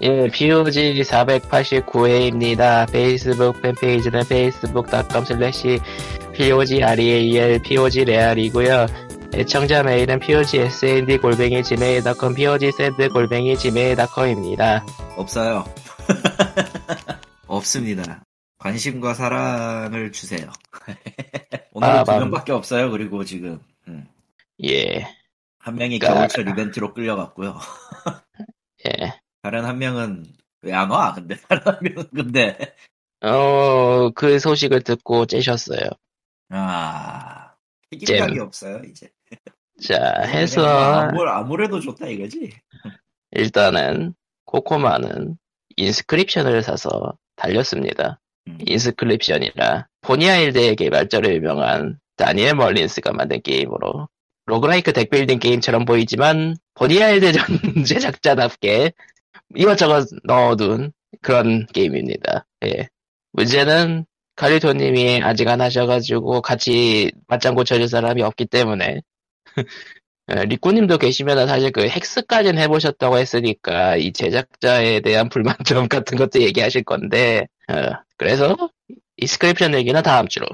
예, POG 489회입니다. 페이스북 팬페이지는 facebook.com slash POGREAL, POGREAL이고요. 애청자 메일은 POGSND 골뱅이 gmail.com, POGSND 골뱅이 gmail.com입니다. 없어요. 없습니다. 관심과 사랑을 주세요. 오늘은 아, 두 맘. 명밖에 없어요. 그리고 지금 음. 예, 한 명이 그러니까- 겨울철 이벤트로 끌려갔고요. 예. 다른 한 명은 왜 안 와? 근데 다른 한 명은 근데 어, 그 소식을 듣고 째셨어요. 아 책임감이 없어요 이제. 자, 그냥 해서, 아무, 아무래도 좋다 이거지. 일단은, 코코마는 Inscryption을 사서 달렸습니다. 음. Inscryption이라 Pony Island의 개발자로 유명한 다니엘 멀린스가 만든 게임으로 roguelike deckbuilding 게임처럼 보이지만 Pony Island 전 제작자답게 이것저것 넣어둔 그런 게임입니다. 예. 문제는 칼리토님이 아직 안 하셔가지고 같이 맞장구 쳐줄 사람이 없기 때문에 예, 리코님도 계시면 사실 그 Hex까지는 해보셨다고 했으니까 이 제작자에 대한 불만점 같은 것도 얘기하실 건데 어, 그래서 Inscryption 얘기는 다음 주로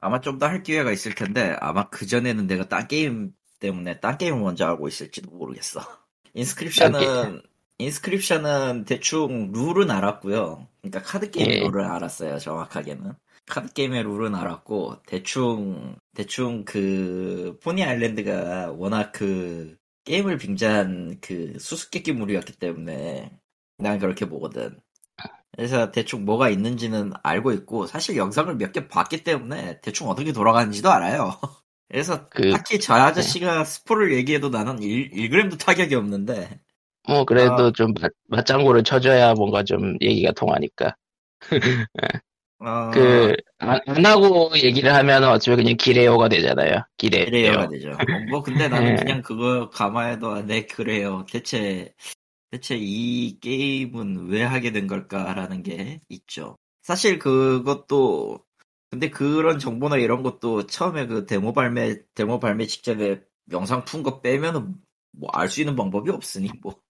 아마 좀 더 할 기회가 있을 텐데 아마 그 전에는 내가 딴 게임 때문에 딴 게임을 먼저 하고 있을지도 모르겠어. Inscryption은 Inscryption은 대충 룰은 알았고요. 그러니까 카드 게임 예. 룰을 알았어요. 정확하게는 카드 게임의 룰은 알았고 대충 대충 그 Pony Island가 워낙 그 게임을 빙자한 그 수수께끼물이었기 때문에 난 그렇게 보거든. 그래서 대충 뭐가 있는지는 알고 있고 사실 영상을 몇 개 봤기 때문에 대충 어떻게 돌아가는지도 알아요. 그래서 그- 딱히 저 아저씨가 스포를 얘기해도 나는 1, 1g도 타격이 없는데 뭐 그래도 아. 좀 맞- 맞장구를 쳐줘야 뭔가 좀 얘기가 통하니까 어, 그안 하고 얘기를 하면 어차피 그냥 기레오가 되잖아요 기레오 그래요가 되죠. 어, 뭐 근데 나는 예. 그냥 그거 감안해도 아, 네 그래요. 대체 대체 이 게임은 왜 하게 된 걸까라는 게 있죠. 사실 그것도 근데 그런 정보나 이런 것도 처음에 그 데모 발매 데모 발매 직전에 영상 푼 거 빼면은 뭐 알 수 있는 방법이 없으니 뭐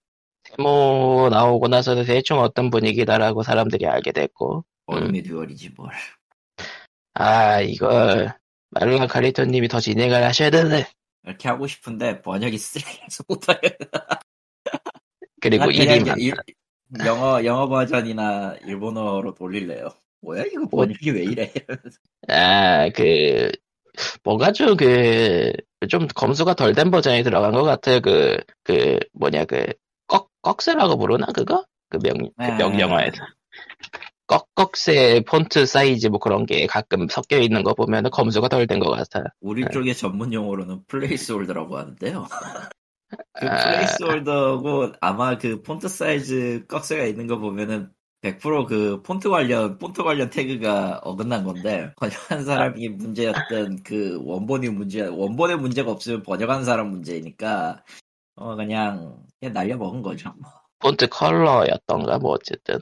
데모 나오고 나서는 대충 어떤 분위기다라고 사람들이 알게 됐고 얼음의 듀얼이지 뭘. 아 이거 말라 카리토님이 더 진행을 하셔야 되는데 이렇게 하고 싶은데 번역이 쓰레기라서 못하겠. 그리고 난 일이 일- 영어 영어 버전이나 일본어로 돌릴래요. 뭐야 이거 번역이 왜 이래? 아, 그, 뭔가 좀 그, 좀 검수가 덜 된 버전이 들어간 것 같아요. 그, 그, 뭐냐, 그, 꺽, 꺽쇠라고 부르나, 그거? 그 명, 그 아. 명령어에서. 꺽꺽쇠 폰트 사이즈 뭐 그런 게 가끔 섞여 있는 거 보면은 검수가 덜 된 것 같아요. 우리 네. 쪽의 전문 용어로는 placeholder라고 하는데요. 그 아. placeholder고 아마 그 폰트 사이즈 꺽쇠가 있는 거 보면은 100%그 폰트 관련 폰트 관련 태그가 어긋난 건데 번역한 사람이 문제였던 그 원본이 문제 원본에 문제가 없으면 번역한 사람 문제니까 어 그냥 그냥 날려 먹은 거죠. 뭐. 폰트 컬러였던가, 뭐 어쨌든.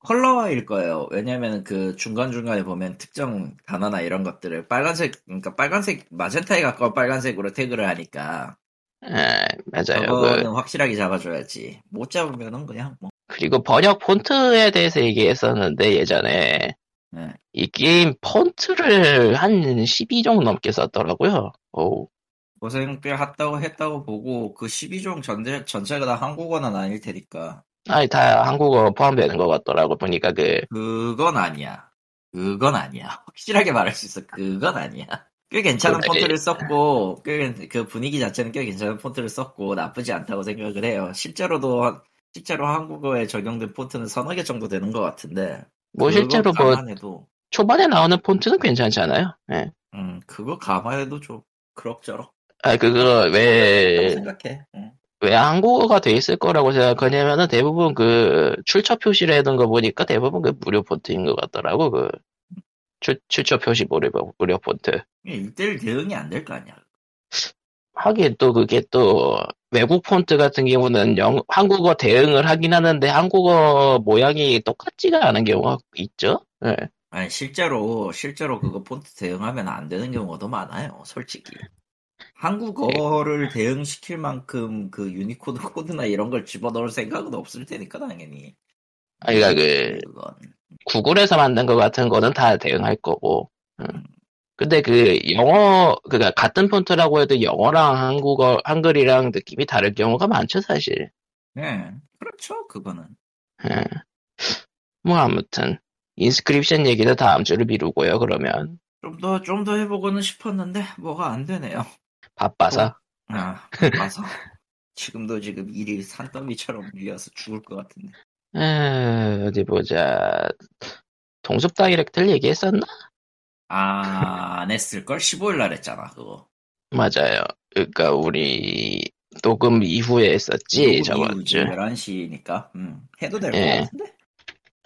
컬러일 거예요. 왜냐면 그 중간중간에 보면 특정 단어나 이런 것들을 빨간색, 그러니까 빨간색, 마젠타에 가까운 빨간색으로 태그를 하니까 아, 맞아요. 저거는 그, 확실하게 잡아줘야지. 못 잡으면은 그냥 뭐. 그리고 번역 폰트에 대해서 얘기했었는데, 예전에. 네. 이 게임 폰트를 한 12종 넘게 썼더라고요. 오. 고생 꽤 했다고 했다고 보고 그 12종 전체, 전체가 다 한국어는 아닐 테니까. 아니, 다 한국어 포함되는 것 같더라고, 보니까 그, 그건 아니야. 그건 아니야. 확실하게 말할 수 있어. 그건 아니야. 꽤 괜찮은 그래. 폰트를 썼고, 꽤 그 분위기 자체는 꽤 괜찮은 폰트를 썼고, 나쁘지 않다고 생각을 해요. 실제로도, 실제로 한국어에 적용된 폰트는 서너 개 정도 되는 것 같은데. 뭐 실제로 뭐, 초반에 나오는 폰트는 괜찮잖아요. 예. 음, 그거 감안해도 좀, 그럭저럭. 아, 그거, 왜, 생각해. 응. 왜 한국어가 돼 있을 거라고 생각하냐면은 대부분 그 출처 표시를 해둔 거 보니까 대부분 그 무료 폰트인 것 같더라고, 그. 출, 출처 표시 무료, 무료 폰트. 1대1 대응이 안 될 거 아니야. 하긴 또 그게 또 외국 폰트 같은 경우는 영, 한국어 대응을 하긴 하는데 한국어 모양이 똑같지가 않은 경우가 있죠. 예. 아니, 실제로, 실제로 그거 폰트 대응하면 안 되는 경우가 더 많아요, 솔직히. 한국어를 대응시킬 만큼 그 유니코드 코드나 이런 걸 집어넣을 생각은 없을 테니까 당연히. 아, 그러니까 그 그건. 구글에서 만든 것 같은 거는 다 대응할 거고. 음. 근데 그 영어 그니까 같은 폰트라고 해도 영어랑 한국어 한글이랑 느낌이 다를 경우가 많죠 사실. 네, 그렇죠. 그거는. 예. 뭐 아무튼 인스크립션 얘기도 다음 주를 미루고요. 그러면 좀 더, 좀 더 해보고는 싶었는데, 뭐가 안 되네요. 바빠서. 아, 바빠서. 지금도 지금 일이 산더미처럼 밀려서 죽을 것 같은데. 에, 어디 보자. 동숲 Direct를 얘기했었나? 아, 안 했을걸? 15일날 했잖아, 그거. 맞아요. 그러니까 우리 녹음 이후에 했었지 저번 주. 11시니까. 음, 해도 될것 예. 같은데?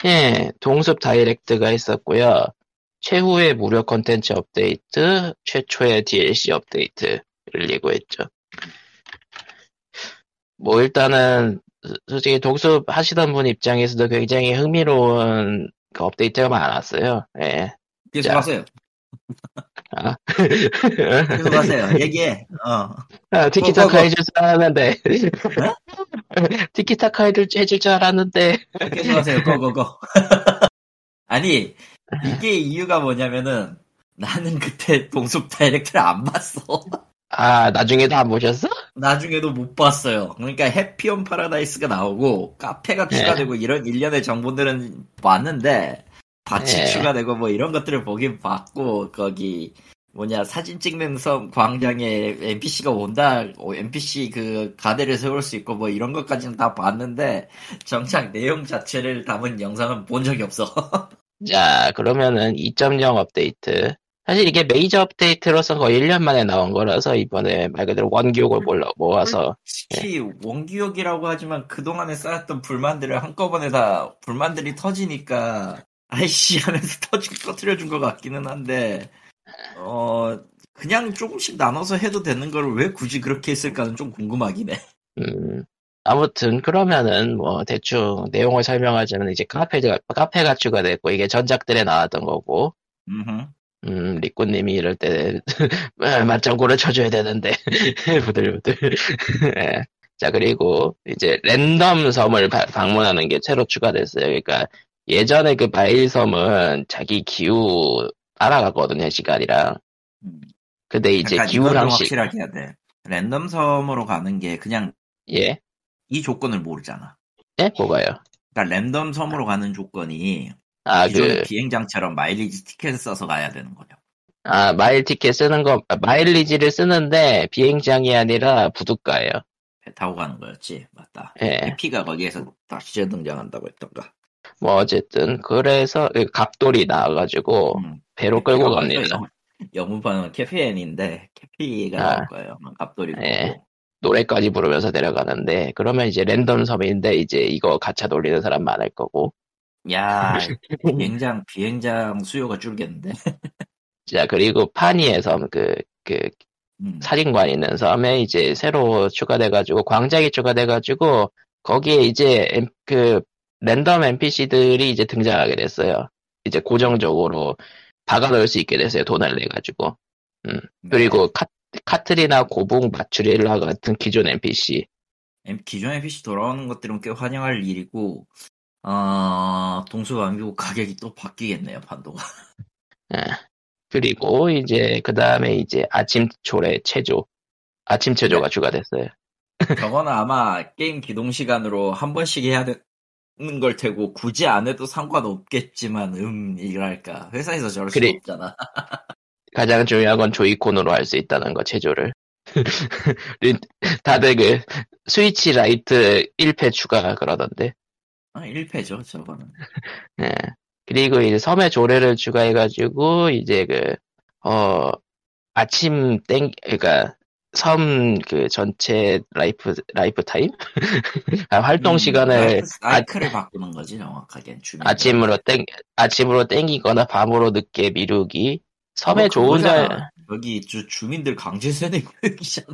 예, 동숲 Direct가 있었고요. 최후의 무료 컨텐츠 업데이트, 최초의 DLC 업데이트를 예고했죠. 뭐 일단은 솔직히 동숲 하시던 분 입장에서도 굉장히 흥미로운 그 업데이트가 많았어요. 예. 계속 자. 하세요. 아. 계속 하세요. 얘기해. 어. 아, 티키타카 뭐, 뭐. 해줄 줄 알았는데. 티키타카 해줄, 해줄 줄 알았는데. 계속 하세요. 고고고. 아니, 이게 이유가 뭐냐면은, 나는 그때 동숲 Direct를 안 봤어. 아, 나중에도 안 보셨어? 나중에도 못 봤어요. 그러니까 Happy Home Paradise가 나오고 카페가 네. 추가되고 이런 일련의 정보들은 봤는데 밭이 네. 추가되고 뭐 이런 것들을 보긴 봤고 거기 뭐냐 사진 찍는 섬 광장에 NPC가 온다 어, NPC 그 가대를 세울 수 있고 뭐 이런 것까지는 다 봤는데 정작 내용 자체를 담은 영상은 본 적이 없어. 자, 그러면은 2.0 업데이트. 사실 이게 메이저 업데이트로서 거의 1년 만에 나온 거라서 이번에 말 그대로 원기옥을 몰라 모아서. 특히 원기옥이라고 하지만 그동안에 쌓였던 불만들을 한꺼번에 다 불만들이 터지니까 아이씨 하면서 터질 터트려준 것 같기는 한데 어 그냥 조금씩 나눠서 해도 되는 걸 왜 굳이 그렇게 했을까는 좀 궁금하긴 해. 음, 아무튼 그러면은 뭐 대충 내용을 설명하자면 이제 카페가 카페가 추가됐고 이게 전작들에 나왔던 거고. 음흠. 음, 리꾸님이 이럴 때 맞장구를 쳐줘야 되는데 부들부들. 예. 자 그리고 이제 랜덤 섬을 바- 방문하는 게 새로 추가됐어요. 그러니까 예전에 그 바일 섬은 자기 기후 따라가거든요 시간이랑. 음. 근데 이제 기후랑 시 확실하게 해야 돼. 랜덤 섬으로 가는 게 그냥 예? 이 조건을 모르잖아. 예? 뭐가요? 그러니까 랜덤 섬으로 가는 조건이 아 그 비행장처럼 마일리지 티켓을 써서 가야 되는 거예요. 아, 마일 티켓 쓰는 거, 아, 마일리지를 쓰는데 비행장이 아니라 부둣가예요. 배 타고 가는 거였지. 맞다. 예. 해피가 거기에서 다시 재등장한다고 했던가. 뭐 어쨌든 그래서 그 갑돌이 나와가지고 음. 배로 끌고 갑니다. 영- 영문판은 캐피엔인데 캐피가 아. 나올 거예요. 갑돌이 예. 노래까지 부르면서 내려가는데 그러면 이제 랜덤 섬인데 이제 이거 가차 돌리는 사람 많을 거고 야 비행장 비행장 수요가 줄겠는데. 자 그리고 파니의 섬그 그 음. 사진관 있는 섬에 이제 새로 추가돼가지고 광장이 추가돼가지고 거기에 이제 엠- 그 랜덤 NPC들이 이제 등장하게 됐어요. 이제 고정적으로 박아놓을 수 있게 됐어요. 돈을 내가지고. 네. 그리고 카, 카트리나 고붕 마추리엘라 같은 기존 NPC. 엠- 기존 NPC 돌아오는 것들은 꽤 환영할 일이고 어, 동서남북 가격이 또 바뀌겠네요 판도가. 예. 그리고 이제 그 다음에 이제 아침 초래 체조. 아침 체조가 추가됐어요. 저거는 아마 게임 기동 시간으로 한 번씩 해야 되는 걸 테고 굳이 안 해도 상관없겠지만 음 이랄까 회사에서 저럴 수 그래. 없잖아. 가장 중요한 건 Joy-Con으로 할 수 있다는 거, 체조를. 린- 다들 그, Switch Lite 1패 추가 그러던데. 아, 1패죠 저거는. 예. 그리고 이제 섬의 조례를 추가해가지고, 이제 그, 어, 아침 땡, 그니까, 섬 그 전체 life, life time? 아, 활동 음, 시간을 라이프 사이클을 바꾸는 거지 정확하게 주민. 아침으로 땡, 아침으로 땡기거나 밤으로 늦게 미루기. 섬의 좋은 자, 여기 주, 주민들 강제 세뇌 교육이잖아.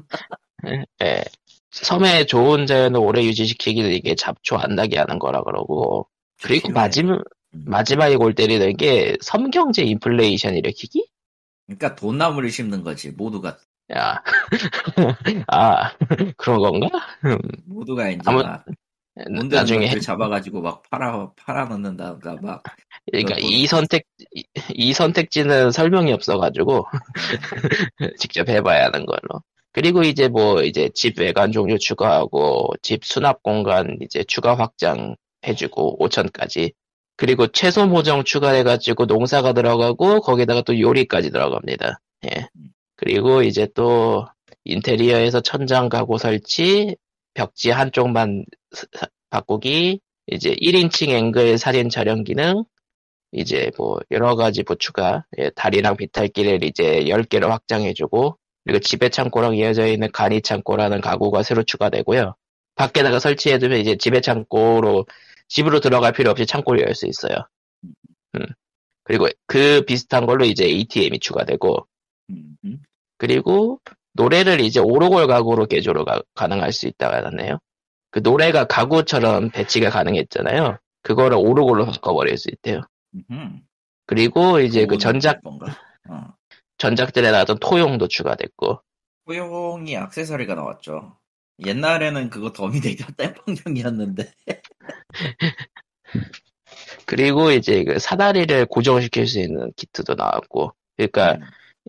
예. 섬의 좋은 자연을 오래 유지시키기는 이게 잡초 안 나게 하는 거라 그러고. 그리고 필요해. 마지막, 음. 마지막에 골 때리는 게 섬경제 인플레이션 일으키기? 그러니까 돈나무를 심는 거지 모두가 야, 아 그런 건가? 음, 모두가 이제 아무- 나중에 잡아가지고 막 팔아 팔아 넣는다가 막 그러니까 이 선택 이, 이 선택지는 설명이 없어가지고 직접 해봐야 하는 걸로. 그리고 이제 뭐 이제 집 외관 종류 추가하고 집 수납 공간 이제 추가 확장 해주고 5천까지. 그리고 채소 모종 추가해가지고 농사가 들어가고 거기다가 또 요리까지 들어갑니다. 예. 그리고 이제 또 인테리어에서 천장 가구 설치, 벽지 한쪽만 바꾸기, 이제 1인칭 앵글 사진 촬영 기능, 이제 뭐 여러 가지 부추가 예, 다리랑 비탈길을 이제 10개로 확장해주고 그리고 지배 창고랑 이어져 있는 간이 창고라는 가구가 새로 추가되고요. 밖에다가 설치해두면 이제 지배 창고로 집으로 들어갈 필요 없이 창고를 열 수 있어요. 음. 그리고 그 비슷한 걸로 이제 ATM이 추가되고. 그리고 노래를 이제 오르골 가구로 개조로 가, 가능할 수 있다고 하네요. 그 노래가 가구처럼 배치가 가능했잖아요. 그거를 오르골로 바꿔버릴 수 있대요. 음. 그리고 이제 그 전작 뭔가 어. 전작들에 나왔던 토용도 추가됐고 호용이 액세서리가 나왔죠. 옛날에는 그거 더미데이가 땜빵용이었는데 그리고 이제 그 사다리를 고정시킬 수 있는 키트도 나왔고 그러니까 음.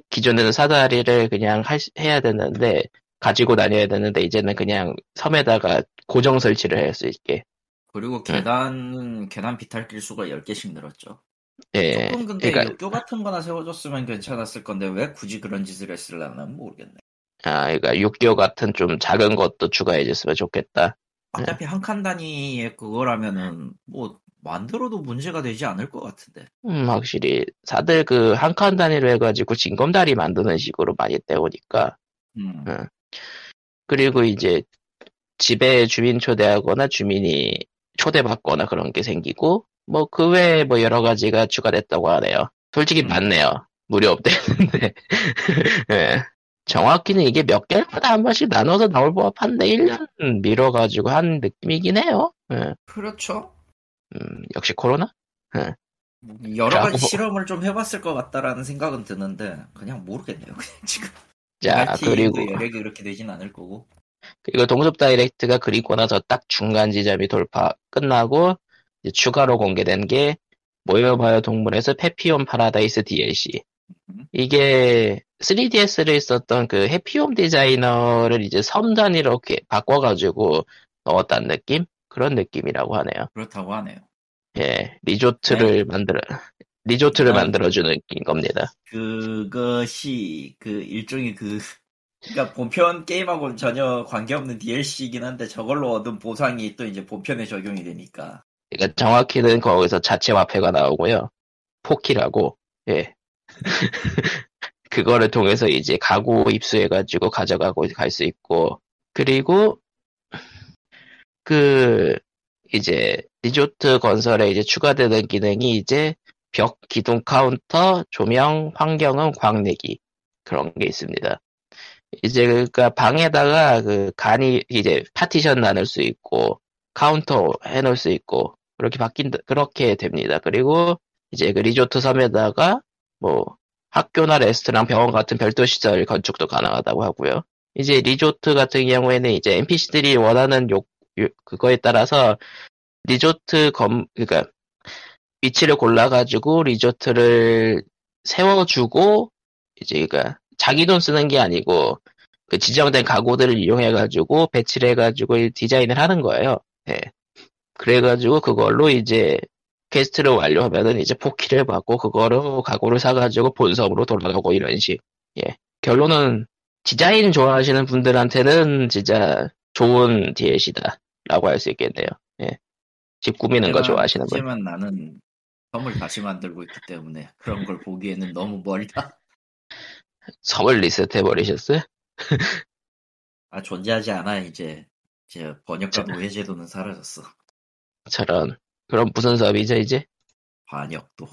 기존에는 사다리를 그냥 할- 해야 되는데 가지고 다녀야 되는데 이제는 그냥 섬에다가 고정 설치를 할 수 있게 그리고 계단 계단 비탈길 수가 10개씩 늘었죠. 예 조금 근데 그러니까 육교 같은 거나 세워줬으면 괜찮았을 건데 왜 굳이 그런 짓을 했을려나 모르겠네. 아 그러니까 육교 같은 좀 작은 것도 추가해줬으면 좋겠다 어차피 한칸 단위의 그거라면은 뭐 만들어도 문제가 되지 않을 것 같은데. 음 확실히 다들 그 한 칸 단위로 해가지고 징검다리 만드는 식으로 많이 때우니까 음. 음. 그리고 이제 집에 주민 초대하거나 주민이 초대받거나 그런 게 생기고 뭐 그 외에 뭐 여러 가지가 추가됐다고 하네요. 솔직히 음. 맞네요. 무료 업데이트인데 예. 정확히는 이게 몇 개마다 한 번씩 나눠서 나올 법한데 1년 미뤄가지고 한 느낌이긴 해요. 예. 그렇죠. 음, 역시 코로나? 여러 라고 가지 뭐- 실험을 좀 해봤을 것 같다라는 생각은 드는데 그냥 모르겠네요. 그냥 지금. 자 그리고 여력이 그렇게 되진 않을 거고. 그리고 동숲 Direct가 그리고 나서 딱 중간 지점이 돌파 끝나고 추가로 공개된 게 모여봐요 동물의 숲 Happy Home Paradise DLC. 음. 이게 3DS를 썼던 그 해피홈 디자이너를 이제 섬 단위로 이렇게 바꿔가지고 넣었다는 느낌? 그런 느낌이라고 하네요. 그렇다고 하네요. 예, 리조트를 만들어, 리조트를 아. 만들어주는 겁니다. 그것이 그 일종의 그 그러니까 본편 게임하고는 전혀 관계없는 DLC이긴 한데 저걸로 얻은 보상이 또 이제 본편에 적용이 되니까 그러니까 정확히는 거기서 자체 화폐가 나오고요. 포키라고, 예. 그거를 통해서 이제 가구 입수해가지고 가져가고 갈 수 있고, 그리고, 그, 이제, 리조트 건설에 이제 추가되는 기능이 이제, 벽, 기둥 카운터, 조명, 환경음, 광내기. 그런 게 있습니다. 이제, 그니까, 방에다가 그, 간이, 이제, 파티션 나눌 수 있고, 카운터 해놓을 수 있고, 그렇게 바뀐다, 그렇게 됩니다. 그리고 이제 그 리조트 섬에다가 뭐 학교나 레스토랑, 병원 같은 별도 시설 건축도 가능하다고 하고요. 이제 리조트 같은 경우에는 이제 NPC들이 원하는 요, 요- 그거에 따라서 리조트 검, 그니까 위치를 골라가지고 리조트를 세워주고 이제 그니까 자기 돈 쓰는 게 아니고 그 지정된 가구들을 이용해가지고 배치를 해가지고 디자인을 하는 거예요. 예. 그래가지고 그걸로 이제 퀘스트를 완료하면은 이제 포키를 받고 그거로 가구를 사가지고 본섬으로 돌아가고 이런 식. 예. 결론은 디자인 좋아하시는 분들한테는 진짜 좋은 DLC다. 라고 할 수 있겠네요. 예. 집 꾸미는 거 좋아하시는 분. 하지만 나는 섬을 다시 만들고 있기 때문에 그런 걸 보기에는 너무 멀다. 섬을 리셋해버리셨어요? 아 존재하지 않아 이제 이제 번역과 노예 제도는 사라졌어. 저런. 그럼 무슨 섬이죠, 이제? 반역도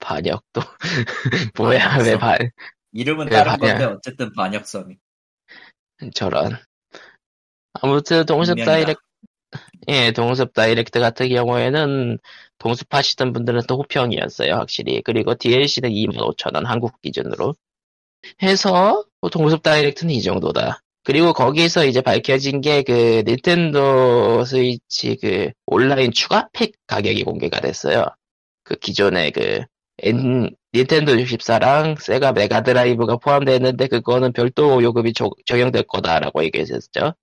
반역도. 뭐야, 반역섬. 왜 반, 이름은 그래, 다른 반역. 건데 어쨌든 반역섬이. 저런. 아무튼 분명이다. 다이렉트, 예, 동숲 다이렉트 같은 경우에는 동숲 하시던 분들은 또 호평이었어요, 확실히. 그리고 DLC는 25,000원 한국 기준으로. 해서 보통 모습 다이렉트는 이 정도다. 그리고 거기서 이제 밝혀진 게 그 닌텐도 스위치 그 온라인 추가 팩 가격이 공개가 됐어요. 그 기존의 그 N, 닌텐도 64랑 세가 메가드라이브가 포함되어 있는데 그거는 별도 요금이 조- 적용될 거다라고 얘기했었죠.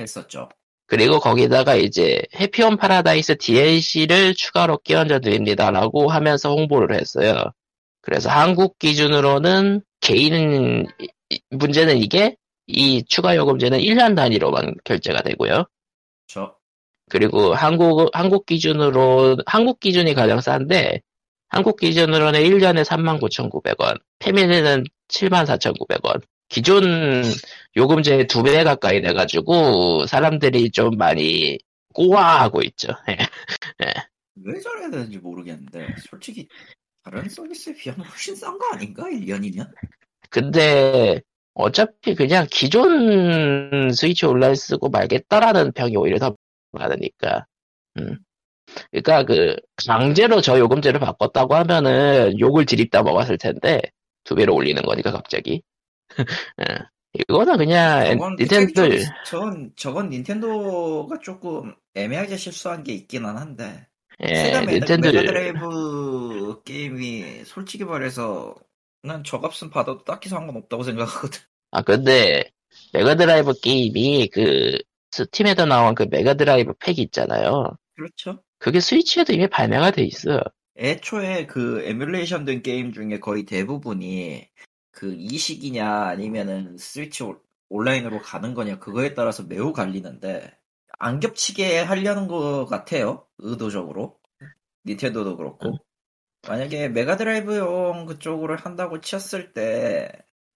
했었죠. 그리고 거기다가 이제 해피홈 파라다이스 DLC를 추가로 끼얹어 드립니다라고 하면서 홍보를 했어요. 그래서 한국 기준으로는 개인 문제는 이게 이 추가 요금제는 1년 단위로만 결제가 되고요. 저 그리고 한국 한국 기준으로 한국 기준이 가장 싼데 한국 기준으로는 1년에 39,900원, 패밀리는 74,900원. 기존 요금제 두 배 가까이 돼가지고 사람들이 좀 많이 꼬아하고 있죠. 예. 왜 저래야 되는지 모르겠는데 솔직히 다른 서비스에 비하면 훨씬 싼 거 아닌가? 1년이면? 근데 어차피 그냥 기존 스위치 온라인 쓰고 말겠다라는 평이 오히려 더 많으니까. 음. 그러니까 그 강제로 저 요금제를 바꿨다고 하면은 욕을 지립다 먹었을 텐데 두 배로 올리는 거니까 갑자기. 예. 이거는 그냥 저건 닌텐도 저건 저건 닌텐도가 조금 애매하게 실수한 게 있기는 한데 예, 닌텐도 메가드라이브 게임이 솔직히 말해서 난 저 값은 받아도 딱히 상관없다고 생각하거든. 아 근데 메가드라이브 게임이 그 스팀에도 나온 그 메가드라이브 팩 있잖아요. 그렇죠. 그게 스위치에도 이미 발매가 돼 있어. 애초에 그 에뮬레이션 된 게임 중에 거의 대부분이 그 이식이냐 아니면은 스위치 올- 온라인으로 가는 거냐 그거에 따라서 매우 갈리는데 안 겹치게 하려는 것 같아요 의도적으로 닌텐도도 그렇고 만약에 메가드라이브용 그쪽으로 한다고 치었을 때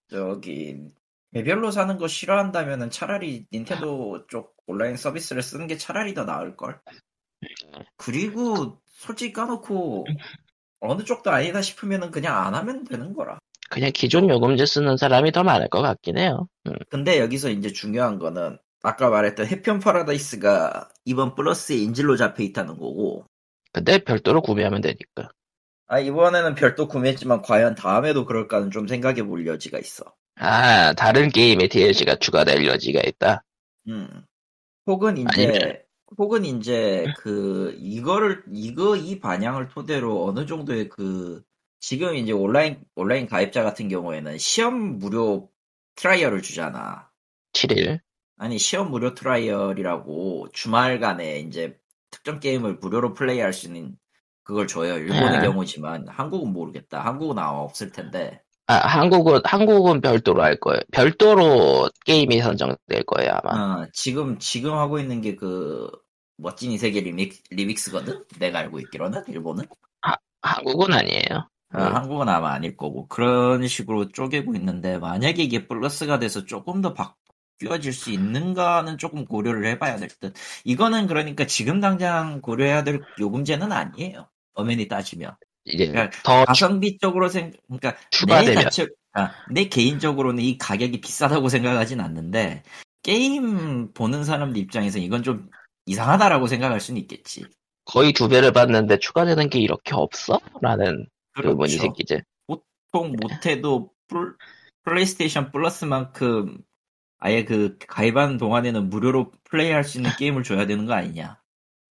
저기 개별로 사는 거 싫어한다면은 차라리 닌텐도 쪽 온라인 서비스를 쓰는 게 차라리 더 나을 걸. 그리고 솔직히 까놓고 어느 쪽도 아니다 싶으면은 그냥 안 하면 되는 거라. 그냥 기존 요금제 쓰는 사람이 더 많을 것 같긴 해요. 음. 근데 여기서 이제 중요한 거는 아까 말했던 해피홈 파라다이스가 이번 플러스에 인질로 잡혀 있다는 거고 근데 별도로 구매하면 되니까. 아 이번에는 별도 구매했지만 과연 다음에도 그럴까는 좀 생각해 볼 여지가 있어. 아, 다른 게임에 DLC가 추가될 여지가 있다. 음. 혹은 이제 아니면- 혹은 이제 그 이거를 이거 이 반향을 토대로 어느 정도의 그 지금 이제 온라인 온라인 가입자 같은 경우에는 시험 무료 트라이얼을 주잖아. 7일. 아니 시험 무료 트라이얼이라고 주말간에 이제 특정 게임을 무료로 플레이할 수 있는 그걸 줘요. 일본의 아. 경우지만 한국은 모르겠다. 한국은 아마 없을 텐데. 아, 한국은, 한국은 별도로 할 거예요. 별도로 게임이 선정될 거예요, 아마. 어, 지금 지금 하고 있는 게 그 멋진 이 세계 리믹, 리믹스거든. 내가 알고 있기로는 일본은. 한국은 아니에요. 어, 음. 한국은 아마 아닐 거고 그런 식으로 쪼개고 있는데 만약에 이게 플러스가 돼서 조금 더 바뀌어질 수 있는가는 조금 고려를 해봐야 될 듯. 이거는 그러니까 지금 당장 고려해야 될 요금제는 아니에요. 엄연히 따지면. 이제 그러니까 더 가성비 쪽으로 생, 그러니까 내 추가되면. 자체, 아, 내 개인적으로는 이 가격이 비싸다고 생각하진 않는데 게임 보는 사람들 입장에서 이건 좀 이상하다라고 생각할 수는 있겠지. 거의 두 배를 받는데 추가되는 게 이렇게 없어? 라는 그렇죠. 의문이 생기지. 보통 못해도 플, 플레이스테이션 플러스만큼 아예 그 가입하는 동안에는 무료로 플레이할 수 있는 게임을 줘야 되는 거 아니냐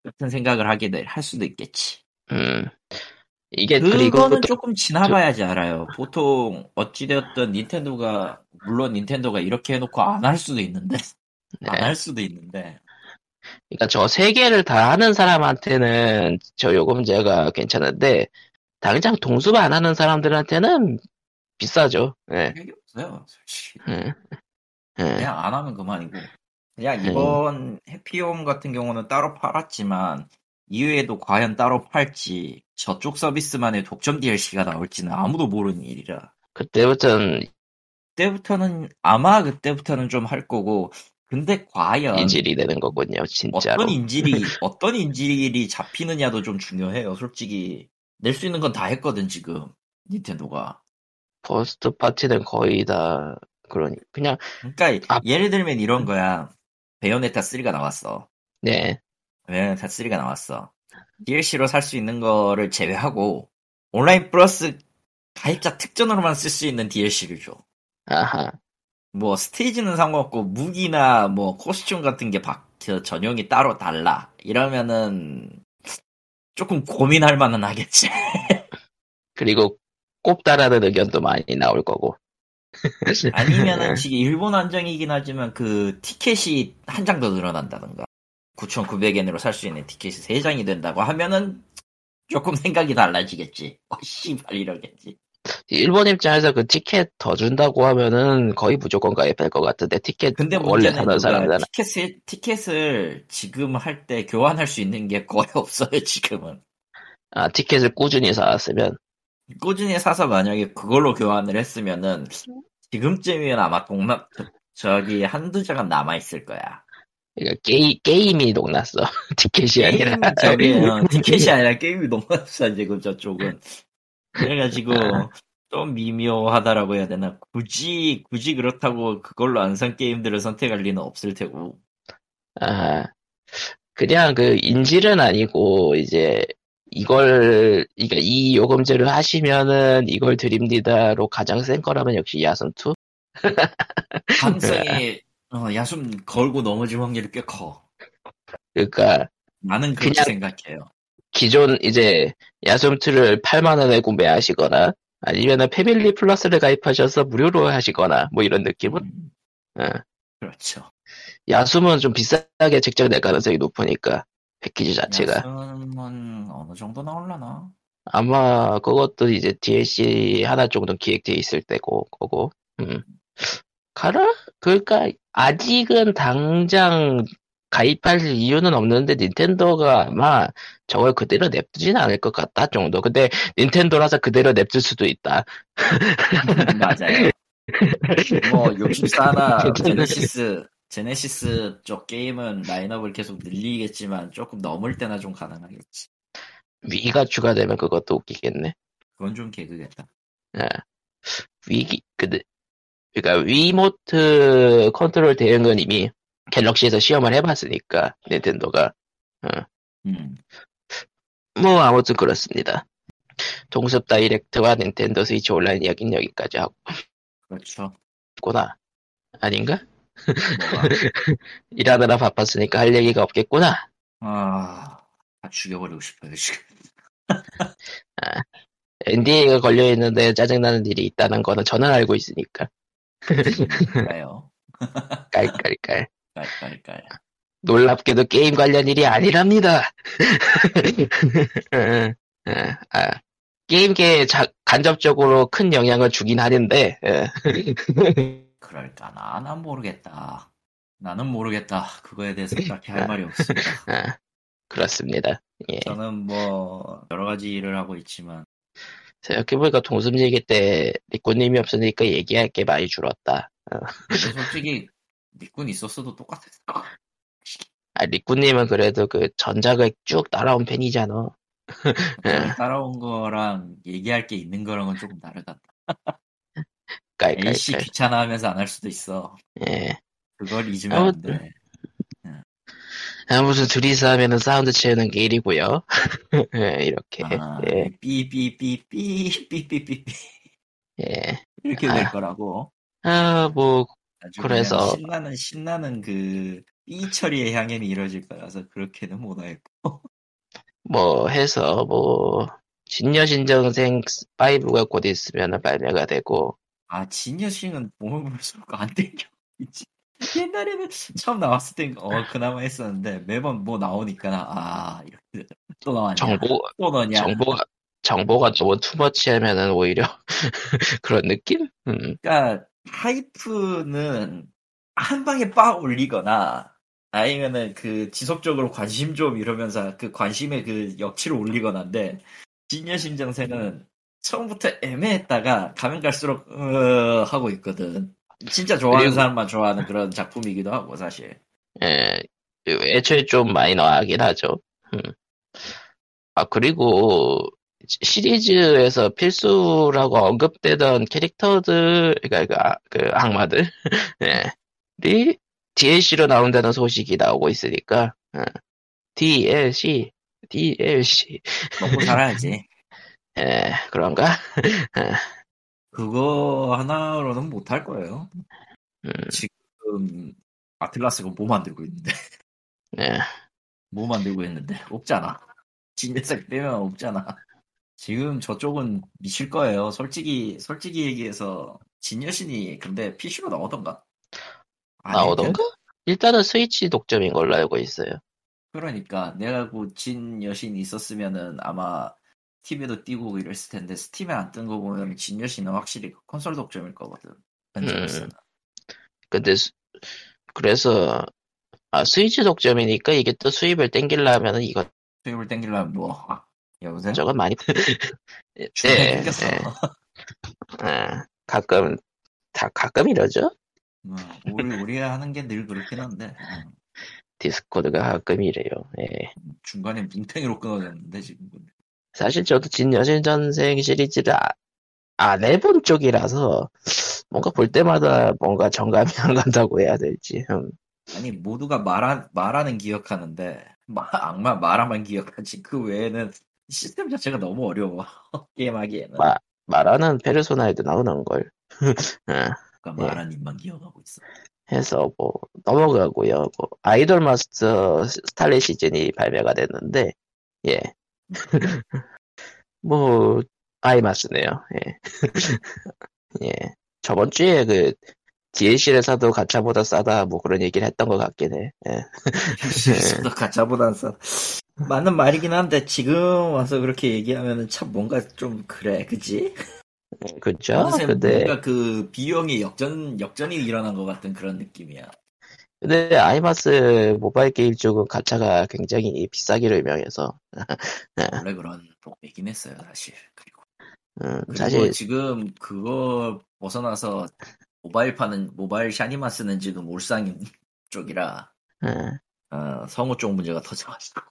같은 생각을 하게 될, 할 수도 있겠지. 음. 이게, 그리고 그거는 또, 조금 지나봐야지 알아요. 보통 어찌되었든 닌텐도가 물론 닌텐도가 이렇게 해놓고 안 할 수도 있는데 네. 안할 수도 있는데 그러니까 저 세 개를 다 하는 사람한테는 저 요금제가 괜찮은데, 당장 동수만 안 하는 사람들한테는 비싸죠. 예. 가격이 없어요. 솔직히 예. 예. 그냥 안 하면 그만이고 그냥 네. 이번 해피홈 같은 경우는 따로 팔았지만 이외에도 과연 따로 팔지 저쪽 서비스만의 독점 DLC가 나올지는 아무도 모르는 일이라 그때부터는 그때부터는 아마 그때부터는 좀 할 거고 근데 과연 인질이 되는 거군요, 진짜로. 어떤 인질이 어떤 인질이 잡히느냐도 좀 중요해요 솔직히 낼 수 있는 건 다 했거든 지금 닌텐도가 first party는 거의 다, 그러니, 그냥, 그러니까 아. 예를 들면 이런 거야 베요네타 3가 나왔어 네. 베요네타 3가 나왔어 DLC로 살 수 있는 거를 제외하고 온라인 플러스 가입자 특전으로만 쓸 수 있는 DLC를 줘 아하. 뭐 스테이지는 상관없고 무기나 뭐 코스튬 같은 게 박, 저 전용이 따로 달라 이러면은 조금 고민할 만은 하겠지. 그리고 꼽다라는 의견도 많이 나올 거고. 아니면은 지금 일본 한정이긴 하지만 그 티켓이 한 장 더 늘어난다든가 9,900엔으로 살 수 있는 티켓이 3장이 된다고 하면은 조금 생각이 달라지겠지. 어, 씨발 이러겠지. 일본 입장에서 그 티켓 더 준다고 하면은 거의 무조건 가입할 것 같은데 티켓 근데 원래 사는. 사람들은 티켓을, 티켓을 지금 할 때 교환할 수 있는 게 거의 없어요, 지금은. 아, 티켓을 꾸준히 사왔으면 꾸준히 사서 만약에 그걸로 교환을 했으면은 지금쯤이면 아마 동남, 저기 한두 장은 남아 있을 거야. 그러니까 게임 게임이 녹났어 티켓이 아니라 게임, 저기, 어, 티켓이 아니라 게임이 없어, 지금 저쪽은. 그래가지고, 좀 미묘하다라고 해야 되나. 굳이, 굳이 그렇다고 그걸로 안 산 게임들을 선택할 리는 없을 테고. 아, 그냥 그 인질은 아니고 이제 이걸 그러니까 이 요금제를 하시면은 이걸 드립니다로 가장 센 거라면 역시 야숨2 가능성이, 어, 야숨 걸고 넘어질 확률이 꽤 커. 그러니까 나는 그렇게 생각해요. 기존 이제 야숨2를 8만 원에 구매하시거나 아니면은 패밀리 플러스를 가입하셔서 무료로 하시거나 뭐 이런 느낌은 음, 어. 그렇죠. 야숨은 좀 비싸게 책정될 가능성이 높으니까 패키지 자체가 야숨은 어느 정도 나올라나? 아마 그것도 이제 DLC 하나 정도 기획돼 있을 때고 거고 음. 가라? 그러니까 아직은 당장 가입할 이유는 없는데 닌텐도가 아마 저걸 그대로 냅두진 않을 것 같다 정도 근데 닌텐도라서 그대로 냅둘 수도 있다 맞아요. 뭐 64나 제네시스 제네시스 쪽 게임은 라인업을 계속 늘리겠지만 조금 넘을 때나 좀 가능하겠지. 위가 추가되면 그것도 웃기겠네 그건 좀 개그겠다. 예. 위기 근데 그러니까 위모트 컨트롤 대응은 이미 갤럭시에서 시험을 해봤으니까 닌텐도가 음. 뭐 아무튼 그렇습니다. 동숲 다이렉트와 닌텐도 스위치 온라인 이야기는 여기까지 그렇죠. 하구나. 아닌가? 일하느라 바빴으니까 할 얘기가 없겠구나. 아, 다 죽여버리고 싶어요 지금. NDA가 걸려 있는데 짜증나는 일이 있다는 거는 저는 알고 있으니까. 그러니까요. 깔깔깔. 깔깔깔. 놀랍게도 게임 관련 일이 아니랍니다. 응, 응, 아, 게임계에 자- 간접적으로 큰 영향을 주긴 하는데, 예. 그럴까나? 난 모르겠다. 나는 모르겠다. 그거에 대해서 딱히 할 말이 없습니다. 아, 그렇습니다. 예. 저는 뭐 여러 가지 일을 하고 있지만 생각해보니까 동숲 얘기 때 리꾸님이 없으니까 얘기할 게 많이 줄었다. 근데 솔직히 니꾼 있었어도 똑같았어. 아, 리꾸님은 그래도 그 전작을 쭉 따라온 팬이잖아. 저를 따라온 거랑 얘기할 게 있는 거랑은 조금 다르다. 깔깔깔. AC 귀찮아하면서 안 할 수도 있어. 예. 그걸 잊으면 안 돼. 아무튼 둘이서 하면은 사운드 채우는 게 일이고요. 예, 이렇게. 아, 예, 삐삐삐삐삐삐삐삐 예. 이렇게 아. 될 거라고. 아, 뭐, 그래서- 신나는 신나는 그 삐 처리의 향연이 이뤄질 거라서 그렇게는 못 하겠고. 뭐 해서 뭐 진여신정생 5가 곧 있으면 발매가 되고 아 진여싱은 보면 볼수록 안 땡겨. 이제 옛날에는 처음 나왔을 땐 어 그나마 했었는데 매번 뭐 나오니까 아 이렇게 또 나왔냐 정보 또 너냐 정보가 정보가 너무 투머치하면은 오히려 그런 느낌? 음, 그러니까 하이프는 한 방에 빡 올리거나 아니면은 그 지속적으로 관심 좀 이러면서 그 관심의 그 역치를 올리거나인데 진여신정세는 처음부터 애매했다가 가면 갈수록 으 하고 있거든. 진짜 좋아하는 그리고- 사람만 좋아하는 그런 작품이기도 하고 사실. 예, 애초에 좀 마이너하긴 하죠. 음. 아 그리고 시리즈에서 필수라고 언급되던 캐릭터들, 그러니까 그, 그 악마들, 예, DLC로 나온다는 소식이 나오고 있으니까 어. DLC, DLC, 먹고 살아야지. 예, 그런가? 그거 하나로는 못할 거예요. 음, 지금 아틀라스가 뭐 만들고 있는데 네. 뭐 만들고 있는데 없잖아. 진대색 빼면 없잖아. 지금 저쪽은 미칠 거예요. 솔직히 솔직히 얘기해서 진여신이 근데 PC로 나오던가? 나오던가? 일단은 스위치 독점인 걸로 알고 있어요. 그러니까 내가 그 진 여신이 있었으면은 아마 TV에도 띄고 이랬을 텐데 스팀에 안 뜬 거 보면 진 여신은 확실히 콘솔 독점일 거거든. 현재로서는. 근데 수- 그래서 아 스위치 독점이니까 이게 또 수입을 땡기려면은 이거 수입을 땡기려면 뭐 아, 여보세요? 저건 많이 예, 땡겼어. 예. 아, 가끔 다 가끔 이러죠. 어, 우리 우리가 하는 게 늘 그렇긴 한데 어, 디스코드가 가끔 이래요. 예. 중간에 뭉탱이로 끊어졌는데 지금. 사실 저도 진 여신 전생 시리즈를 아- 안 해본 쪽이라서 뭔가 볼 때마다 뭔가 정감이 안 간다고 해야 될지. 음. 아니 모두가 말하, 말하는 기억하는데 마, 악마 말하만 기억하지 그 외에는 시스템 자체가 너무 어려워 게임하기에는 마- 말하는 페르소나에도 나오는 걸. 예. 그러니까 말한 입만 기억하고 있어 해서 뭐 넘어가고요. 뭐 아이돌 마스터 스탈릿 시즌이 발매가 됐는데 예. 뭐 아이마스네요. 예. 예. 저번 주에 그 DLC를 사도 가차보다 싸다 뭐 그런 얘기를 했던 것 같긴 해. 예. 너 가짜보단 싸 맞는 말이긴 한데 지금 와서 그렇게 얘기하면은 참 뭔가 좀 그래 그지? 그죠? 어느새 근데 뭔가 그 비용의 역전 역전이 일어난 것 같은 그런 느낌이야 근데 아이마스 모바일 게임 쪽은 가차가 굉장히 비싸기로 유명해서. 원래 그런 동네긴 했어요 사실. 그리고 음, 그리고 사실 지금 그거 벗어나서 모바일 파는 모바일 샤니마스는 지금 울상 쪽이라 음, 어, 성우 쪽 문제가 터져가지고.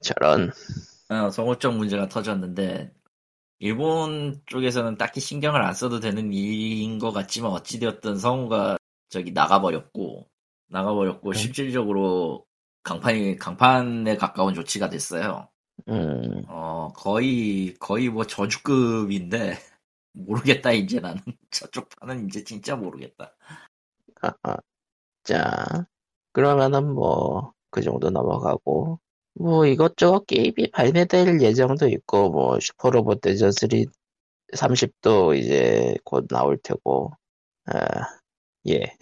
저런. 어, 성우 쪽 문제가 터졌는데 일본 쪽에서는 딱히 신경을 안 써도 되는 일인 것 같지만 어찌되었든 성우가 저기 나가버렸고 나가버렸고 네. 실질적으로 강판이 강판에 가까운 조치가 됐어요. 음, 어 거의 거의 뭐 저주급인데 모르겠다 이제 나는 저쪽 판은 이제 진짜 모르겠다. 아하. 자, 그러면은 뭐, 그 정도 넘어가고, 뭐, 이것저것 게임이 발매될 예정도 있고, 뭐, 슈퍼로봇 대전 3, 30도 이제 곧 나올 테고, 아, 예.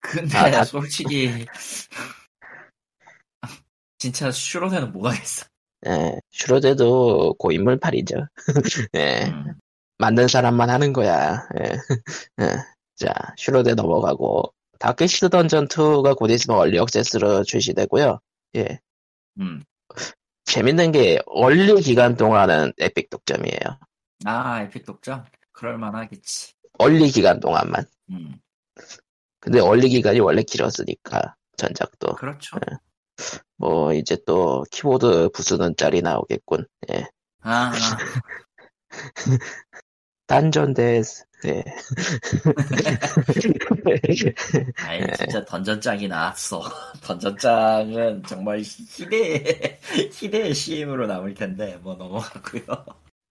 근데 아, 다- 솔직히 진짜 슈로데는 못 하겠어. 예, 슈로데도 고인물팔이죠. 예, 음. 만든 사람만 하는 거야. 예. 예. 자, 슈로데 넘어가고, 다크시드 던전 2가 곧 있으면 얼리 억세스로 출시되고요. 예. 음. 재밌는 게 early 기간 동안은 에픽 독점이에요. 아 에픽 독점 그럴 만하겠지. early 기간 동안만. 음. 근데 early 기간이 원래 길었으니까 전작도 그렇죠. 뭐 이제 또 키보드 부수는 짤이 나오겠군. 예. 아, 던전 데스. 예. 아이 진짜 던전장이 나왔어. 던전장은 정말 희대 희대의 CM으로 남을 텐데 뭐 넘어가고요.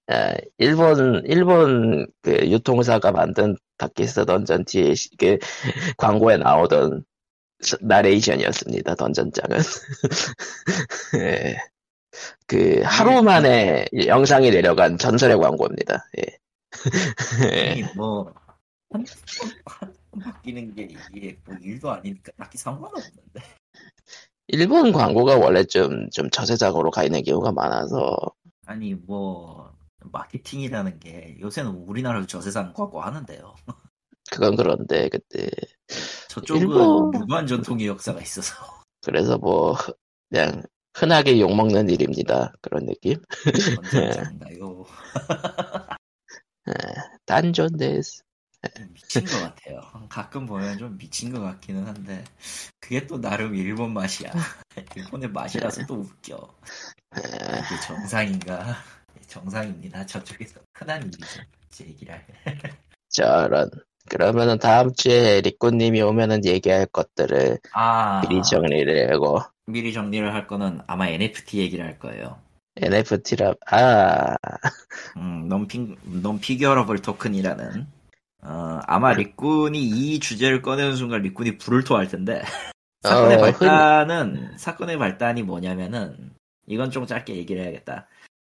아, 일본 일본 그 유통사가 만든 다키스 던전 뒤에 시- 그 광고에 나오던 스- 나레이션이었습니다. 던전장은. 예. 그 하루 만에 영상이 내려간 전설의 광고입니다. 예. 아니 뭐 한, 한, 번 바뀌는 게 이게 뭐 일도 아니니까 딱히 상관없는데. 일본 광고가 원래 좀, 좀 저세작으로 가 있는 경우가 많아서, 아니 뭐 마케팅이라는 게 요새는 우리나라도 저세상 광고 하는데요. 그건 그런데, 그때, 저쪽은 일본- 무관 전통의 역사가 있어서. 그래서 뭐, 그냥, 흔하게 욕 먹는 일입니다. 그런 느낌? 던전장인가요? 단전 데스. 미친 것 같아요. 가끔 보면 좀 미친 것 같기는 한데 그게 또 나름 일본 맛이야. 일본의 맛이라서 또 웃겨. 이게 정상인가? 정상입니다. 저쪽에서 흔한 일이죠. 제 얘기를 할. 저런. 그러면은 다음 주에 리꾸님이 오면은 얘기할 것들을 아 미리 정리를 하고, 미리 정리를 할 거는 아마 NFT 얘기를 할 거예요. NFT라, 아, 음, non figurable 토큰이라는 어, 아마 리꾼이 이 주제를 꺼내는 순간 리꾼이 불을 토할 텐데 사건의 어, 발단은 사건의 발단이 뭐냐면은 이건 좀 짧게 얘기를 해야겠다.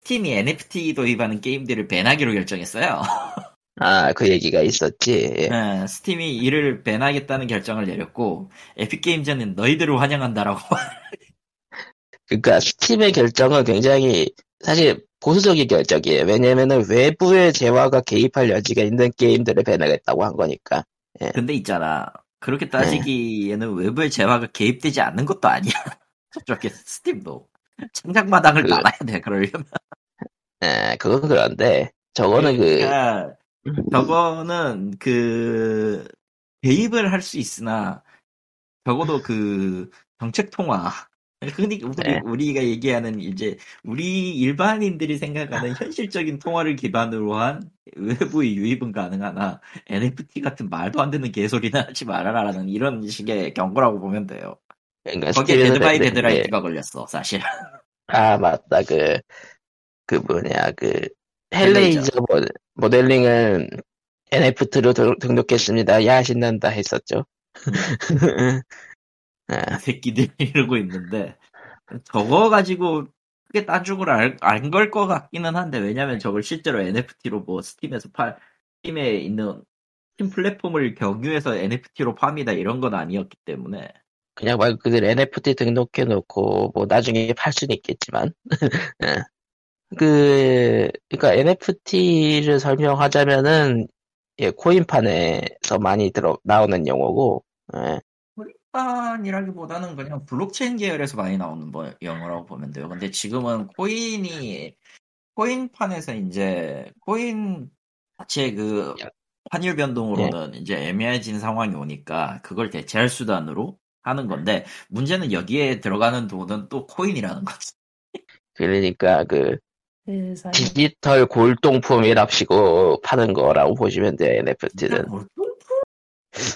스팀이 NFT 도입하는 게임들을 밴하기로 결정했어요. 아, 그 얘기가 있었지. 예. 네, 스팀이 이를 밴하겠다는 결정을 내렸고 에픽게임즈는 너희들을 환영한다라고. 그러니까 스팀의 결정은 굉장히 사실 보수적인 결정이에요. 왜냐면은 외부의 재화가 개입할 여지가 있는 게임들을 배나겠다고 한 거니까. 근데 있잖아. 그렇게 따지기에는 외부의 재화가 개입되지 않는 것도 아니야. 저렇게 스팀도 창작 마당을 그- 나가야 돼. 그러려면. 예, 그건 그런데 저거는 그 그러니까 저거는 그 개입을 할 수 있으나 적어도 그 정책 통화 흔히 우리, 네. 우리가 얘기하는 이제 우리 일반인들이 생각하는 현실적인 통화를 기반으로 한 외부의 유입은 가능하나 NFT 같은 말도 안 되는 개소리는 하지 말아라라는 이런 식의 경고라고 보면 돼요. 그러니까 거기에 데드 바이 데이라이트가 걸렸어 사실. 아 맞다 그 그 뭐냐 그 헬레이저. 모- 모델링은 NFT로 등록했습니다. 야 신난다 했었죠. 아, 새끼들이 이러고 있는데 저거 가지고 크게 딴죽을 안 걸 것 같기는 한데 왜냐면 저걸 실제로 NFT로 뭐 스팀에서 팔 스팀에 있는 스팀 플랫폼을 경유해서 NFT로 팝니다 이런 건 아니었기 때문에 그냥 말 그대로 NFT 등록해 놓고 뭐 나중에 팔 수는 있겠지만 예. 그 그러니까 NFT를 설명하자면은 예, 코인판에서 많이 들어 나오는 용어고 예. 코인판이라기보다는 그냥 블록체인 계열에서 많이 나오는 뭐 용어라고 보면 돼요. 근데 지금은 코인이 코인판에서 이제 코인 자체 그 환율 변동으로는 이제 애매해진 상황이 오니까 그걸 대체할 수단으로 하는 건데 문제는 여기에 들어가는 돈은 또 코인이라는 거지. 그러니까 그 디지털 골동품이랍시고 파는 거라고 보시면 돼요 NFT는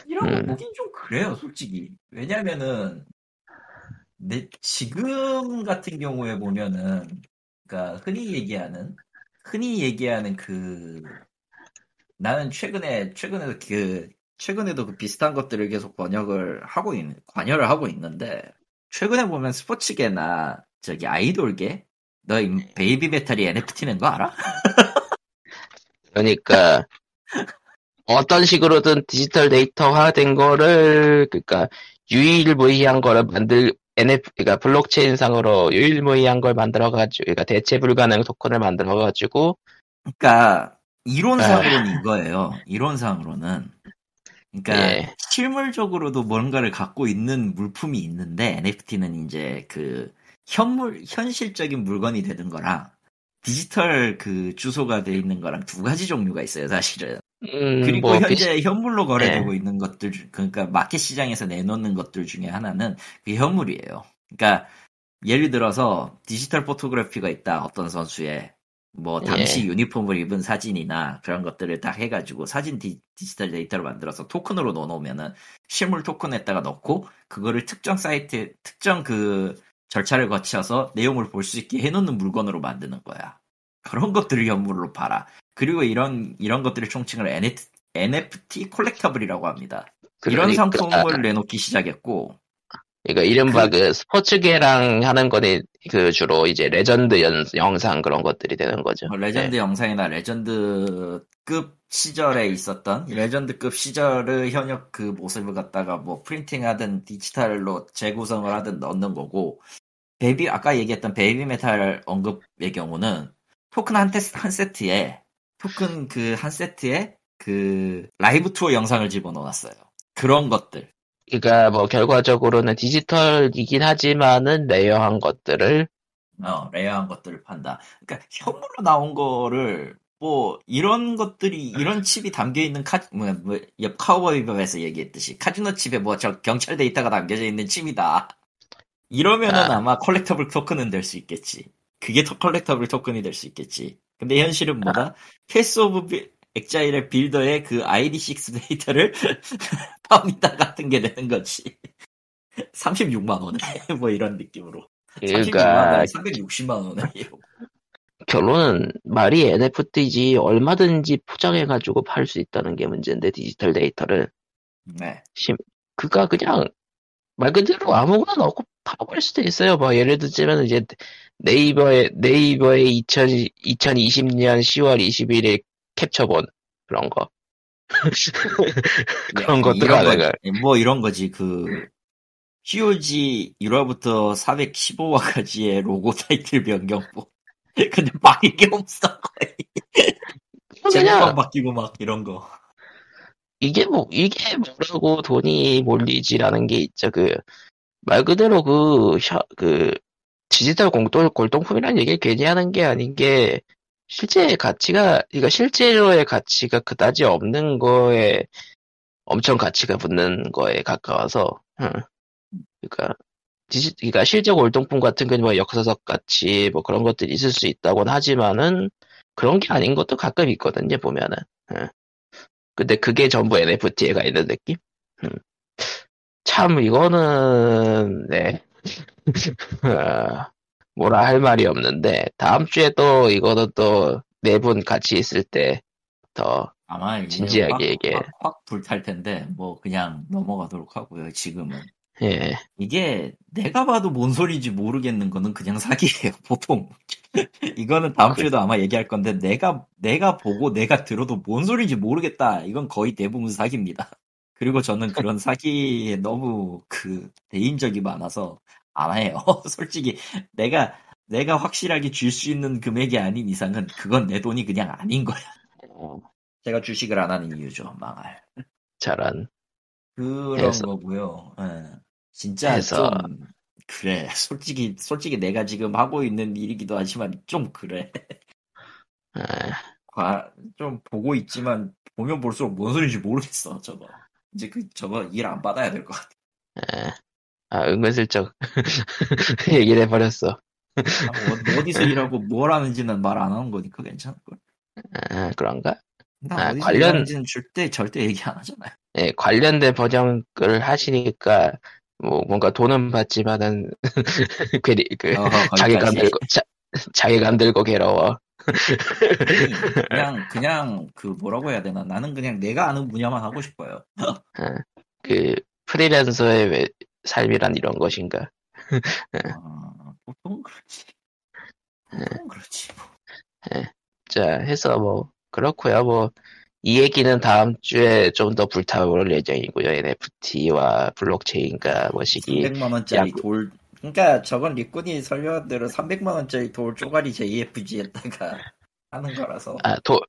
이라고 음. 보긴 좀 그래요, 솔직히. 왜냐면은 내 지금 같은 경우에 보면은 그러니까 흔히 얘기하는 흔히 얘기하는 그 나는 최근에 최근에도 그 최근에도 그 비슷한 것들을 계속 번역을 하고 있는 관여를 하고 있는데 최근에 보면 스포츠계나 저기 아이돌계 너이 베이비 메탈이 NFT는 거 알아? 그러니까 어떤 식으로든 디지털 데이터화 된 거를 그러니까 유일무이한 거를 만들 NF 그러니까 블록체인 상으로 유일무이한 걸 만들어 가지고 그러니까 대체 불가능 토큰을 만들어 가지고 그러니까 이론상으로는 이거예요. 이론상으로는 그러니까 예. 실물적으로도 뭔가를 갖고 있는 물품이 있는데 NFT는 이제 그 현물 현실적인 물건이 되는 거랑 디지털 그 주소가 돼 있는 거랑 두 가지 종류가 있어요, 사실은. 음, 그리고 뭐 현재 비슷- 현물로 거래되고 네. 있는 것들, 중- 그러니까 마켓 시장에서 내놓는 것들 중에 하나는 그 현물이에요. 그러니까 예를 들어서 디지털 photography가 있다, 어떤 선수의 뭐 당시 예. 유니폼을 입은 사진이나 그런 것들을 딱 해가지고 사진 디, 지털 데이터를 만들어서 토큰으로 넣어놓으면은 실물 토큰에다가 넣고 그거를 특정 사이트, 특정 그 절차를 거쳐서 내용을 볼 수 있게 해놓는 물건으로 만드는 거야. 그런 것들을 현물로 팔아. 그리고 이런 이런 것들을 총칭을 NFT, NFT 콜렉터블이라고 합니다. 이런 그러니까- 상품을 내놓기 시작했고, 그러니까 이른바 그, 스포츠계랑 하는 거는 그 주로 이제 레전드 연, 영상 그런 것들이 되는 거죠. 뭐 레전드 영상이나 레전드급 시절에 있었던 레전드급 시절의 현역 그 모습을 갖다가 뭐 프린팅하든 디지털로 재구성을 하든 넣는 거고 베이비 아까 얘기했던 베이비 메탈 언급의 경우는 토큰 한, 테스, 한 세트에 토큰 그 한 세트에 그 라이브 투어 영상을 집어넣었어요. 그런 것들. 그러니까 뭐 결과적으로는 디지털이긴 하지만은 rare한 것들을 어, rare한 것들을 판다. 그러니까 현물로 나온 거를 뭐 이런 것들이 이런 칩이 담겨 있는 카 뭐, 뭐, 옛 카우보이 비밥에서 얘기했듯이 카지노 칩에 뭐 저 경찰 데이터가 담겨져 있는 칩이다. 이러면은 아. 아. 마 collectible 토큰은 될 수 있겠지. 그게 더 collectible 토큰이 될 수 있겠지. 근데 현실은 뭐다? Path of 비- Exile의 빌더의 그 ID6 데이터를 파운이다 같은 게 되는 거지. 36만 원에 뭐 이런 느낌으로. 36만 그러니까 원에 360만 원에 이러고. 결론은 말이 NFT지 얼마든지 포장해가지고 팔 수 있다는 게 문제인데 디지털 데이터를 네. 심, 그가 그냥 말 그대로 아무거나 넣고 파볼 수도 있어요. 뭐 예를 들자면 이제 네이버에 2000, 2020년 10월 21일 캡처본 그런 거 그런 것도 이런 가능해. 거지. 뭐 이런 거지 그 POG 1화부터 415화까지의 로고 타이틀 변경법. 근데 바뀐 게 없어 거의. 제목만 그냥 바뀌고 막 이런 거. 이게 뭐 이게 뭐라고 돈이 몰리지라는 게 있죠. 그 말 그대로 그, 샤- 그 디지털 공동 골동품이라는 얘기 괜히 하는 게 아닌 게 실제 가치가 그러니까 실제로의 가치가 그다지 없는 거에 엄청 가치가 붙는 거에 가까워서 응. 그러니까 그러니까 실제 골동품 같은 경우는 뭐 역사적 가치 뭐 그런 것들이 있을 수 있다고는 하지만은 그런 게 아닌 것도 가끔 있거든요 보면은 응. 근데 그게 전부 NFT에 가 있는 느낌? 음. 참 이거는 네 아, 뭐라 할 말이 없는데 다음 주에 또 이거는 또 네 분 같이 있을 때 더 아마 진지하게 확, 얘기해. 확, 확 불탈 텐데 뭐 그냥 넘어가도록 하고요. 지금은 예. 이게 내가 봐도 뭔 소리인지 모르겠는 거는 그냥 사기예요. 보통 이거는 다음 주에도 아마 얘기할 건데 내가 내가 보고 내가 들어도 뭔 소리인지 모르겠다. 이건 거의 대부분 사기입니다. 그리고 저는 그런 사기에 너무 그 대인적이 많아서 안 해요. 솔직히 내가 내가 확실하게 줄 수 있는 금액이 아닌 이상은 그건 내 돈이 그냥 아닌 거야. 어, 제가 주식을 안 하는 이유죠. 망할. 저런 그런 해서. 거고요. 예. 진짜 해서. 좀 그래. 솔직히 솔직히 내가 지금 하고 있는 일이기도 하지만 좀 그래. 예. 과- 좀 보고 있지만 보면 볼수록 뭔 소리인지 모르겠어. 저거. 이제 그 저거 일 안 받아야 될 것 같아. 예. 아 은근슬쩍 얘기를 해버렸어 아, 뭐 어디서 일하고 뭘 하는지는 말 안 하는 거니까 괜찮을 걸. 아, 그런가? 난 아, 관련- 일하는지는 절대 절대 얘기 안 하잖아요. 예, 관련된 번역을 하시니까 뭐 뭔가 돈은 받지만은 괜히 그 어허, 자괴감. 들고 자, 자괴감 들고 괴로워 그냥 그냥 그 뭐라고 해야 되나? 나는 그냥 내가 아는 분야만 하고 싶어요. 그 프리랜서의 왜- 삶이란 이런 것인가 어, 보통 그렇지. 보통 그렇지. 뭐. 자 해서 뭐 그렇고요 뭐 이 얘기는 다음 주에 좀 더 불타오를 예정이고요 NFT와 블록체인과 뭐 시기 300만 원짜리 약- 돌. 그러니까 저건 리꾼이 설명한 대로 300만 원짜리 돌 쪼가리 JFG에다가 하는 거라서. 아도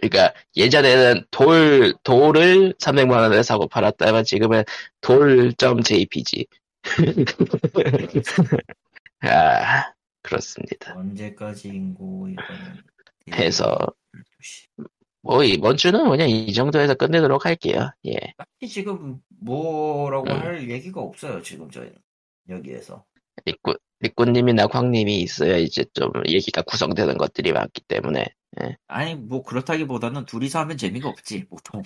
그러니까 예전에는 돌 돌을 300만 원에 사고 팔았다면 지금은 돌.jpg 아 그렇습니다 언제까지인고 이거는. 해서 뭐 이번 주는 그냥 이 정도에서 끝내도록 할게요 예 딱히 지금 뭐라고 음. 할 얘기가 없어요 지금 저희는 여기에서. 리꾼 리꾼님이나 광님이 있어야 이제 좀 얘기가 구성되는 것들이 많기 때문에 아니 뭐 그렇다기보다는 둘이서 하면 재미가 없지 보통.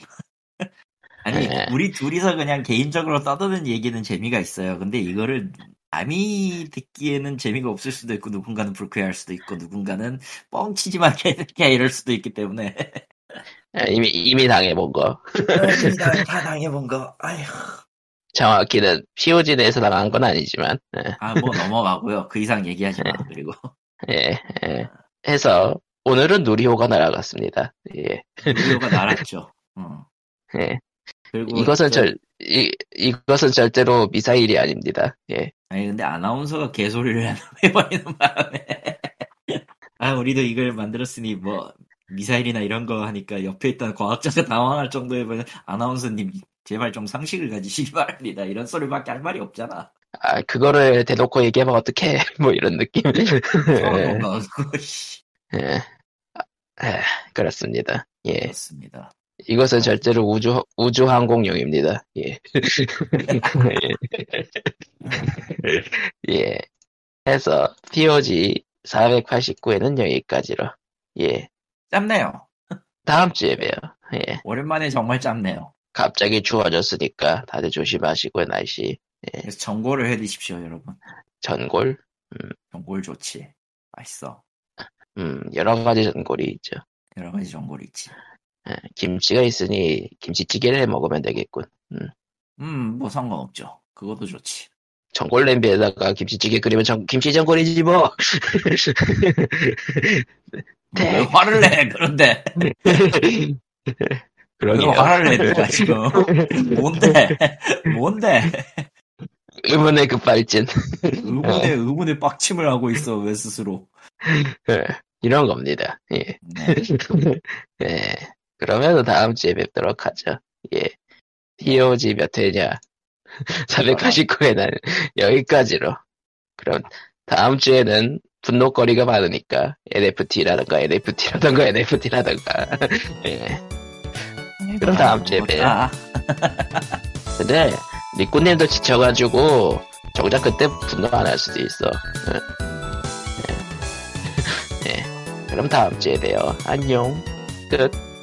아니 네. 우리 둘이서 그냥 개인적으로 떠드는 얘기는 재미가 있어요. 근데 이거를 남이 듣기에는 재미가 없을 수도 있고 누군가는 불쾌할 수도 있고 누군가는 뻥치지만 개새끼야 이럴 수도 있기 때문에 아, 이미 이미 당해본 거 다, 다 당해본 거. 아휴. 정확히는 POG 내에서 당한 건 아니지만 예. 아뭐 넘어가고요. 그 이상 얘기하지 마. 그리고 예, 예. 해서 오늘은 누리호가 날아갔습니다. 예, 우리가 날았죠. 어. 예. 그리고 이것은 저- 절 이, 이것은 절대로 미사일이 아닙니다. 예, 아니 근데 아나운서가 개소리를 해버리는 바람에 아 우리도 이걸 만들었으니 뭐 미사일이나 이런 거 하니까 옆에 있던 과학자가 당황할 정도면 아나운서님 제발 좀 상식을 가지시기 바랍니다 이런 소리밖에 할 말이 없잖아 아 그거를 대놓고 얘기하면 어떡해? 뭐 이런 느낌. 예, 어, 씨. 예. 아, 예, 그렇습니다. 예, 그렇습니다 이것은 절대로 우주 우주 항공용입니다. 예. 예. 해서 POG 489에는 여기까지로. 예. 짧네요 다음 주에 봬요. 예. 오랜만에 정말 짧네요 갑자기 추워졌으니까 다들 조심하시고 날씨 그래서 전골을 해드십시오 여러분 전골 전골 좋지 맛있어 음, 여러 가지 전골이 있죠. 여러 가지 전골이 있지. 예, 김치가 있으니 김치찌개를 해 먹으면 되겠군. 음, 뭐 상관없죠. 그것도 좋지. 전골 냄비에다가 김치찌개 끓이면 전, 김치 전골이지 뭐. 왜 네. 화를 내? 그런데 왜 그러게요. 화를 내? 네가 지금 뭔데? 뭔데? 의문의 급발진. 의문에 의문에 빡침을 하고 있어 왜 스스로? 예, 이런 겁니다. 예. 네. 예. 그러면 다음 주에 뵙도록 하죠. 예. POG 몇 회냐? 489회는 여기까지로. 그럼 다음 주에는 분노거리가 많으니까 NFT라든가 NFT라든가 NFT라든가. 예. 그럼 다음 주에 봬요. 아, 근데 리꾸님도 지쳐가지고 정작 그때 분노 안 할 수도 있어. 예. 예. 그럼 다음 주에 봬요. 안녕. 끝.